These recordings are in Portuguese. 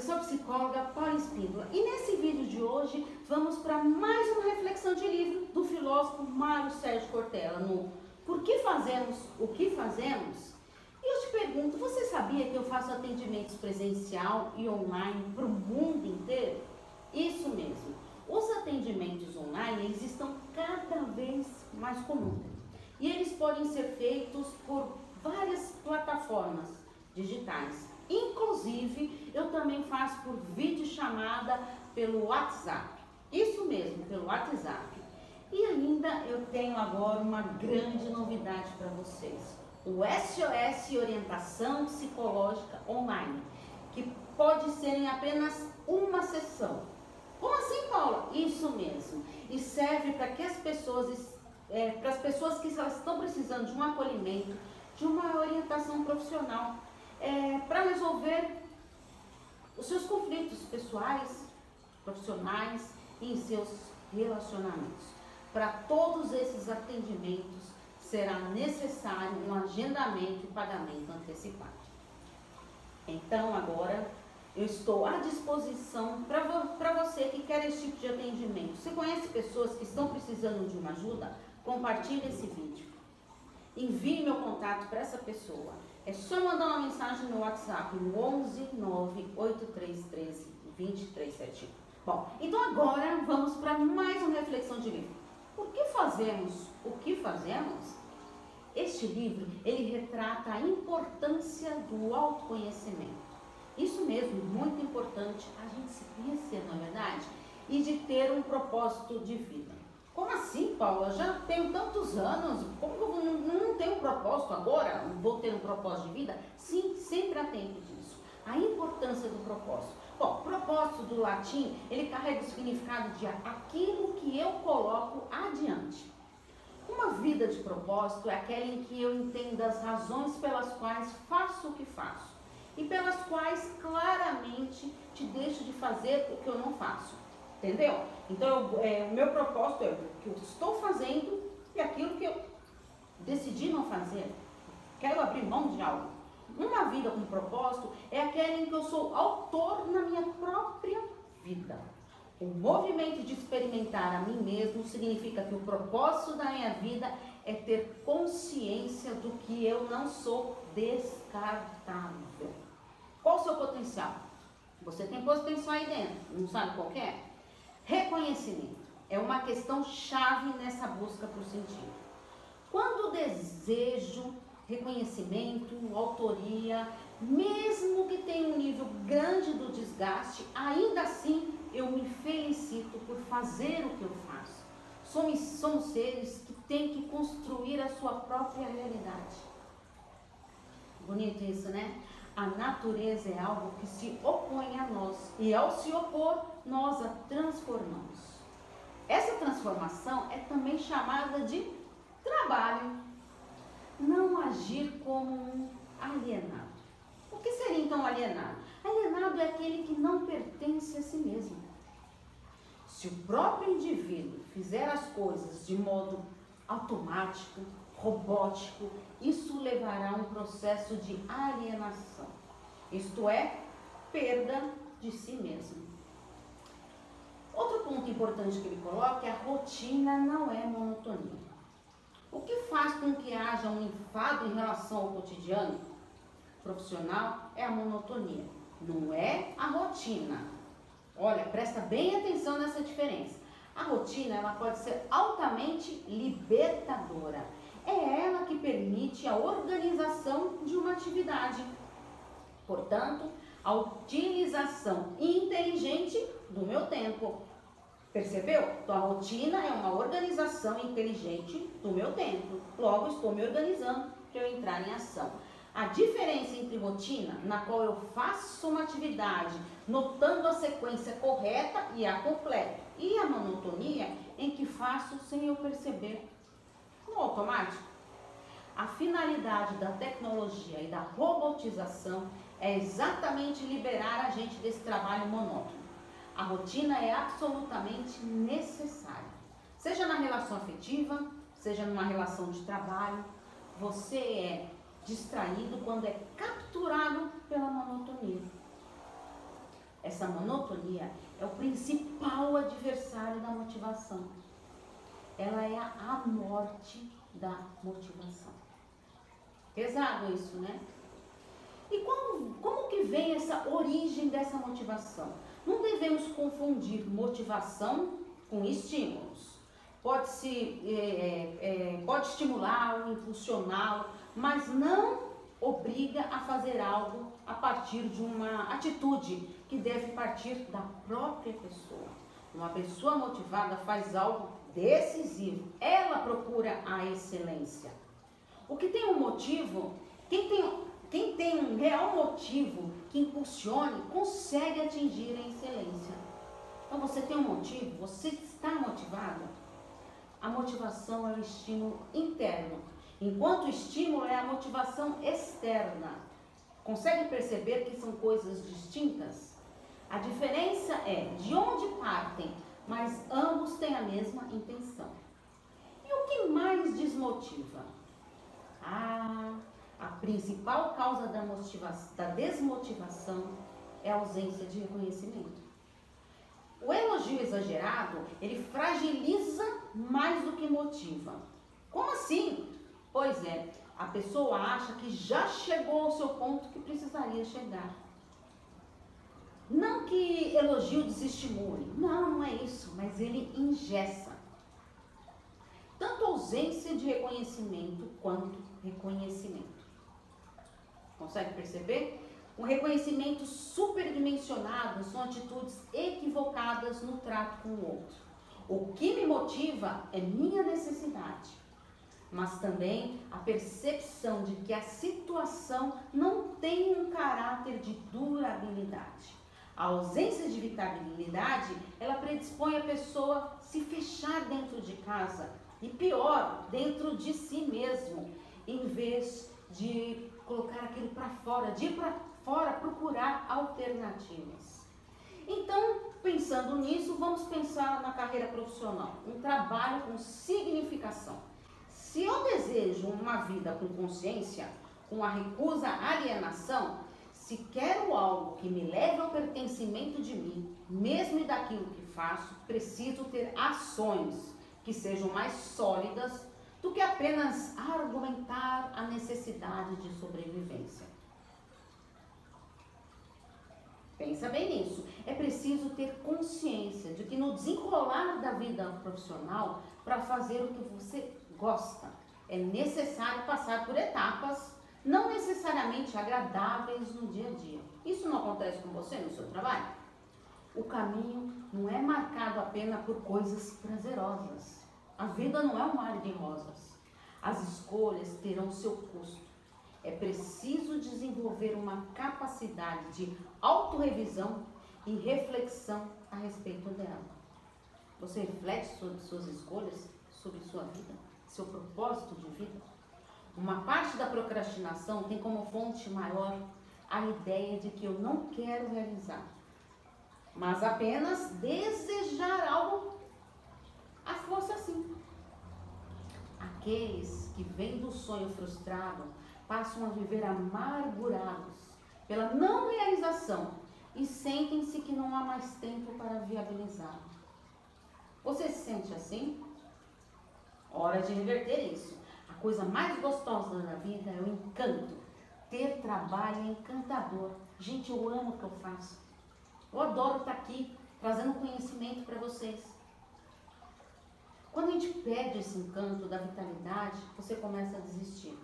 Eu sou psicóloga Paula Espíndola e nesse vídeo de hoje vamos para mais uma reflexão de livro do filósofo Mário Sérgio Cortella no Por que fazemos o que fazemos? E eu te pergunto, você sabia que eu faço atendimentos presencial e online para o mundo inteiro? Isso mesmo. Os atendimentos online eles estão cada vez mais comuns e eles podem ser feitos por várias plataformas digitais Inclusive, eu também faço por videochamada pelo WhatsApp. Isso mesmo, pelo WhatsApp. E ainda eu tenho agora uma grande novidade para vocês. O SOS Orientação Psicológica Online, que pode ser em apenas uma sessão. Como assim, Paula? Isso mesmo. E serve para que as pessoas, é, para as pessoas que estão precisando de um acolhimento, de uma orientação profissional é, para resolver os seus conflitos pessoais, profissionais e em seus relacionamentos. Para todos esses atendimentos será necessário um agendamento e pagamento antecipado. Então, agora eu estou à disposição para você que quer esse tipo de atendimento. Se conhece pessoas que estão precisando de uma ajuda, compartilhe esse vídeo. Envie meu contato para essa pessoa. É só mandar uma mensagem no WhatsApp no 11 98313 2371. Bom, então agora vamos para mais uma reflexão de livro. Por que fazemos o que fazemos? Este livro, ele retrata a importância do autoconhecimento. Isso mesmo, muito importante a gente se conhecer, não é verdade? E de ter um propósito de vida. Como assim, Paula? Já tenho tantos anos, como que eu não, não tenho um propósito agora? Vou ter um propósito de vida? Sim, sempre tempo disso. A importância do propósito. Bom, propósito do latim, ele carrega o significado de aquilo que eu coloco adiante. Uma vida de propósito é aquela em que eu entendo as razões pelas quais faço o que faço e pelas quais claramente te deixo de fazer o que eu não faço. Entendeu? Então, é, o meu propósito é o que eu estou fazendo e aquilo que eu decidi não fazer. Quero abrir mão de algo. Uma vida com propósito é aquela em que eu sou autor na minha própria vida. O movimento de experimentar a mim mesmo significa que o propósito da minha vida é ter consciência do que eu não sou descartável. Qual o seu potencial? Você tem potencial aí dentro, não sabe qual é? Reconhecimento é uma questão chave nessa busca por sentido. Quando desejo reconhecimento, autoria, mesmo que tenha um nível grande do desgaste, ainda assim eu me felicito por fazer o que eu faço. Somos, somos seres que têm que construir a sua própria realidade. Bonito isso, né? A natureza é algo que se opõe a nós e ao se opor, nós a transformamos. Essa transformação é também chamada de trabalho. Não agir como um alienado. O que seria então alienado? Alienado é aquele que não pertence a si mesmo. Se o próprio indivíduo fizer as coisas de modo automático, robótico, isso levará a um processo de alienação, isto é, perda de si mesmo. Outro ponto importante que ele coloca é a rotina não é monotonia. O que faz com que haja um enfado em relação ao cotidiano profissional é a monotonia, não é a rotina. Olha, presta bem atenção nessa diferença. A rotina ela pode ser altamente libertadora é ela que permite a organização de uma atividade. Portanto, a utilização inteligente do meu tempo. Percebeu? Então, a rotina é uma organização inteligente do meu tempo. Logo, estou me organizando para eu entrar em ação. A diferença entre rotina, na qual eu faço uma atividade notando a sequência correta e a completa, e a monotonia, em que faço sem eu perceber no automático. A finalidade da tecnologia e da robotização é exatamente liberar a gente desse trabalho monótono. A rotina é absolutamente necessária. Seja na relação afetiva, seja numa relação de trabalho, você é distraído quando é capturado pela monotonia. sabedoria é o principal adversário da motivação. Ela é a morte da motivação. Pesado isso, né? E como vem essa origem dessa motivação? Não devemos confundir motivação com estímulos. Pode, se, é, é, pode estimulá-lo, impulsioná-lo, mas não obriga a fazer algo a partir de uma atitude que deve partir da própria pessoa. Uma pessoa motivada faz algo decisivo, ela procura a excelência. O que tem um motivo, quem tem, quem tem um real motivo que impulsione, consegue atingir a excelência. Então você tem um motivo, você está motivado. A motivação é o estímulo interno Enquanto o estímulo é a motivação externa. Consegue perceber que são coisas distintas? A diferença é de onde partem, mas ambos têm a mesma intenção. E o que mais desmotiva? Ah, a principal causa da, da desmotivação é a ausência de reconhecimento. O elogio exagerado, ele fragiliza mais do que motiva. Como assim? Pois é, a pessoa acha que já chegou ao seu ponto que precisaria chegar. Não que elogio desestimule, não, não é isso, mas ele ingessa. Tanto ausência de reconhecimento quanto reconhecimento. Consegue perceber? O reconhecimento superdimensionado são atitudes equivocadas no trato com o outro. O que me motiva é minha necessidade mas também a percepção de que a situação não tem um caráter de durabilidade. A ausência de vitabilidade, ela predispõe a pessoa a se fechar dentro de casa e pior, dentro de si mesmo, em vez de colocar aquilo para fora, de ir para fora procurar alternativas. Então, pensando nisso, vamos pensar na carreira profissional, um trabalho com significação. Se eu desejo uma vida com consciência, com a recusa à alienação, se quero algo que me leve ao pertencimento de mim, mesmo daquilo que faço, preciso ter ações que sejam mais sólidas do que apenas argumentar a necessidade de sobrevivência. Pensa bem nisso. É preciso ter consciência de que no desenrolar da vida profissional, para fazer o que você gosta. É necessário passar por etapas não necessariamente agradáveis no dia a dia. Isso não acontece com você no seu trabalho? O caminho não é marcado apenas por coisas prazerosas. A vida não é um mar de rosas. As escolhas terão seu custo. É preciso desenvolver uma capacidade de autorrevisão e reflexão a respeito dela. Você reflete sobre suas escolhas, sobre sua vida? seu propósito de vida? Uma parte da procrastinação tem como fonte maior a ideia de que eu não quero realizar, mas apenas desejar algo à força assim. Aqueles que vêm do sonho frustrado passam a viver amargurados pela não realização e sentem-se que não há mais tempo para viabilizar. Você se sente assim? Hora de reverter isso. A coisa mais gostosa da vida é o encanto. Ter trabalho é encantador. Gente, eu amo o que eu faço. Eu adoro estar aqui trazendo conhecimento para vocês. Quando a gente perde esse encanto da vitalidade, você começa a desistir.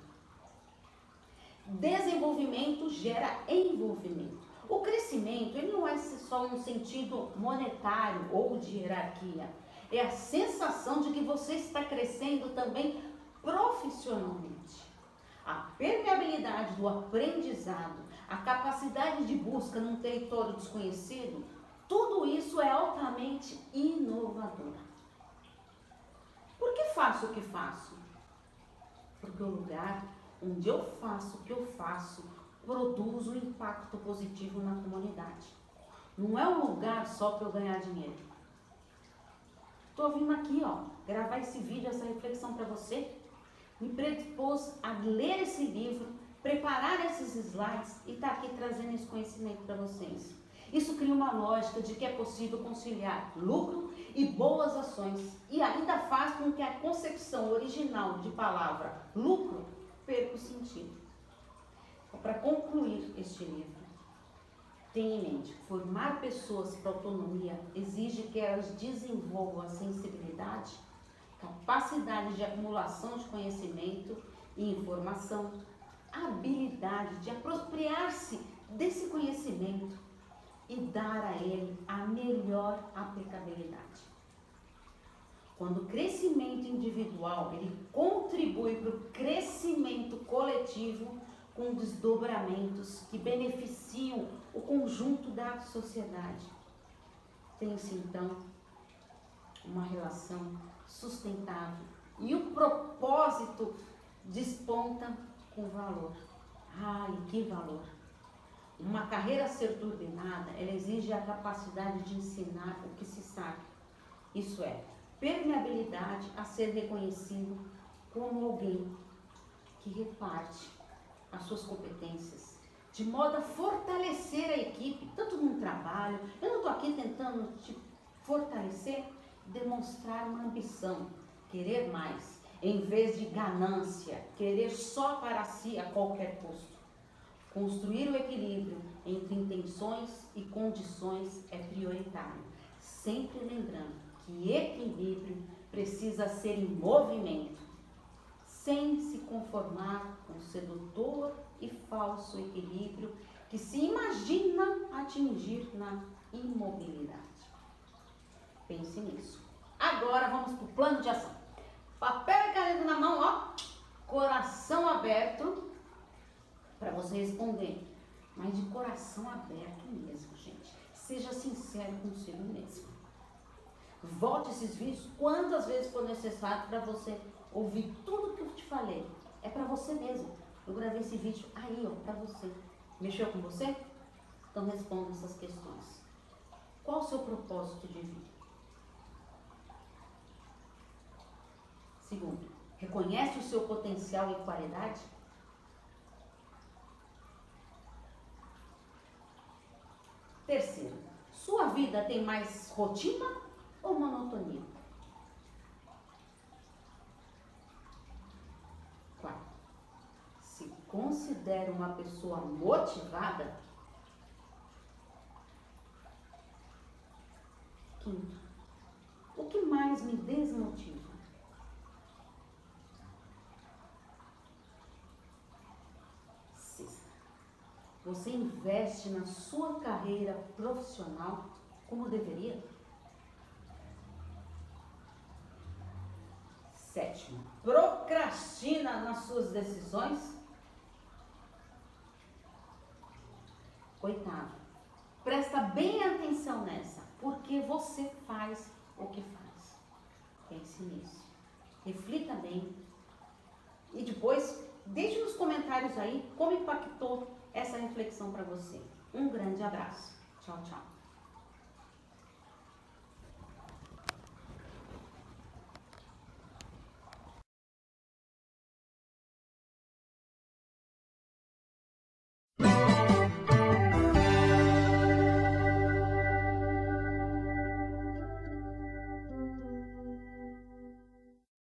Desenvolvimento gera envolvimento. O crescimento ele não é só um sentido monetário ou de hierarquia é a sensação de que você está crescendo também profissionalmente. A permeabilidade do aprendizado, a capacidade de busca num território desconhecido, tudo isso é altamente inovador. Faço o que faço? Porque o lugar onde eu faço o que eu faço produz um impacto positivo na comunidade. Não é um lugar só para eu ganhar dinheiro. Estou vindo aqui, ó, gravar esse vídeo, essa reflexão para você. Me predispôs a ler esse livro, preparar esses slides e estar tá aqui trazendo esse conhecimento para vocês. Isso cria uma lógica de que é possível conciliar lucro e boas ações e ainda faz com que a concepção original de palavra lucro perca o sentido. Para concluir este livro, tenha em mente, formar pessoas para autonomia exige que elas desenvolvam a sensibilidade, capacidade de acumulação de conhecimento e informação, habilidade de apropriar-se desse conhecimento e dar a ele a melhor aplicabilidade. Quando o crescimento individual ele contribui para o crescimento coletivo com desdobramentos que beneficiam o conjunto da sociedade. Tem-se então uma relação sustentável e o propósito desponta com valor. Ai, que valor! Uma carreira ser turbinada, ela exige a capacidade de ensinar o que se sabe. Isso é, permeabilidade a ser reconhecido como alguém que reparte as suas competências, de modo a fortalecer a equipe, tanto no trabalho, eu não estou aqui tentando te fortalecer, demonstrar uma ambição, querer mais, em vez de ganância, querer só para si a qualquer custo. Construir o equilíbrio entre intenções e condições é prioritário, sempre lembrando que equilíbrio precisa ser em movimento sem se conformar com o sedutor e falso equilíbrio que se imagina atingir na imobilidade. Pense nisso. Agora vamos para o plano de ação. Papel e caneta na mão, ó. Coração aberto para você responder. Mas de coração aberto mesmo, gente. Seja sincero consigo mesmo. Volte esses vídeos quantas vezes for necessário para você ouvir tudo que eu te falei. É para você mesmo. Eu gravei esse vídeo aí, ó, para você. Mexeu com você? Então responda essas questões. Qual o seu propósito de vida? Segundo, reconhece o seu potencial e qualidade? Terceiro, sua vida tem mais rotina ou monotonia? considero uma pessoa motivada? Quinto, o que mais me desmotiva? Sexta, você investe na sua carreira profissional como deveria? Sétimo, procrastina nas suas decisões? Oitavo, presta bem atenção nessa, porque você faz o que faz. Pense nisso. Reflita bem. E depois, deixe nos comentários aí como impactou essa reflexão para você. Um grande abraço. Tchau, tchau.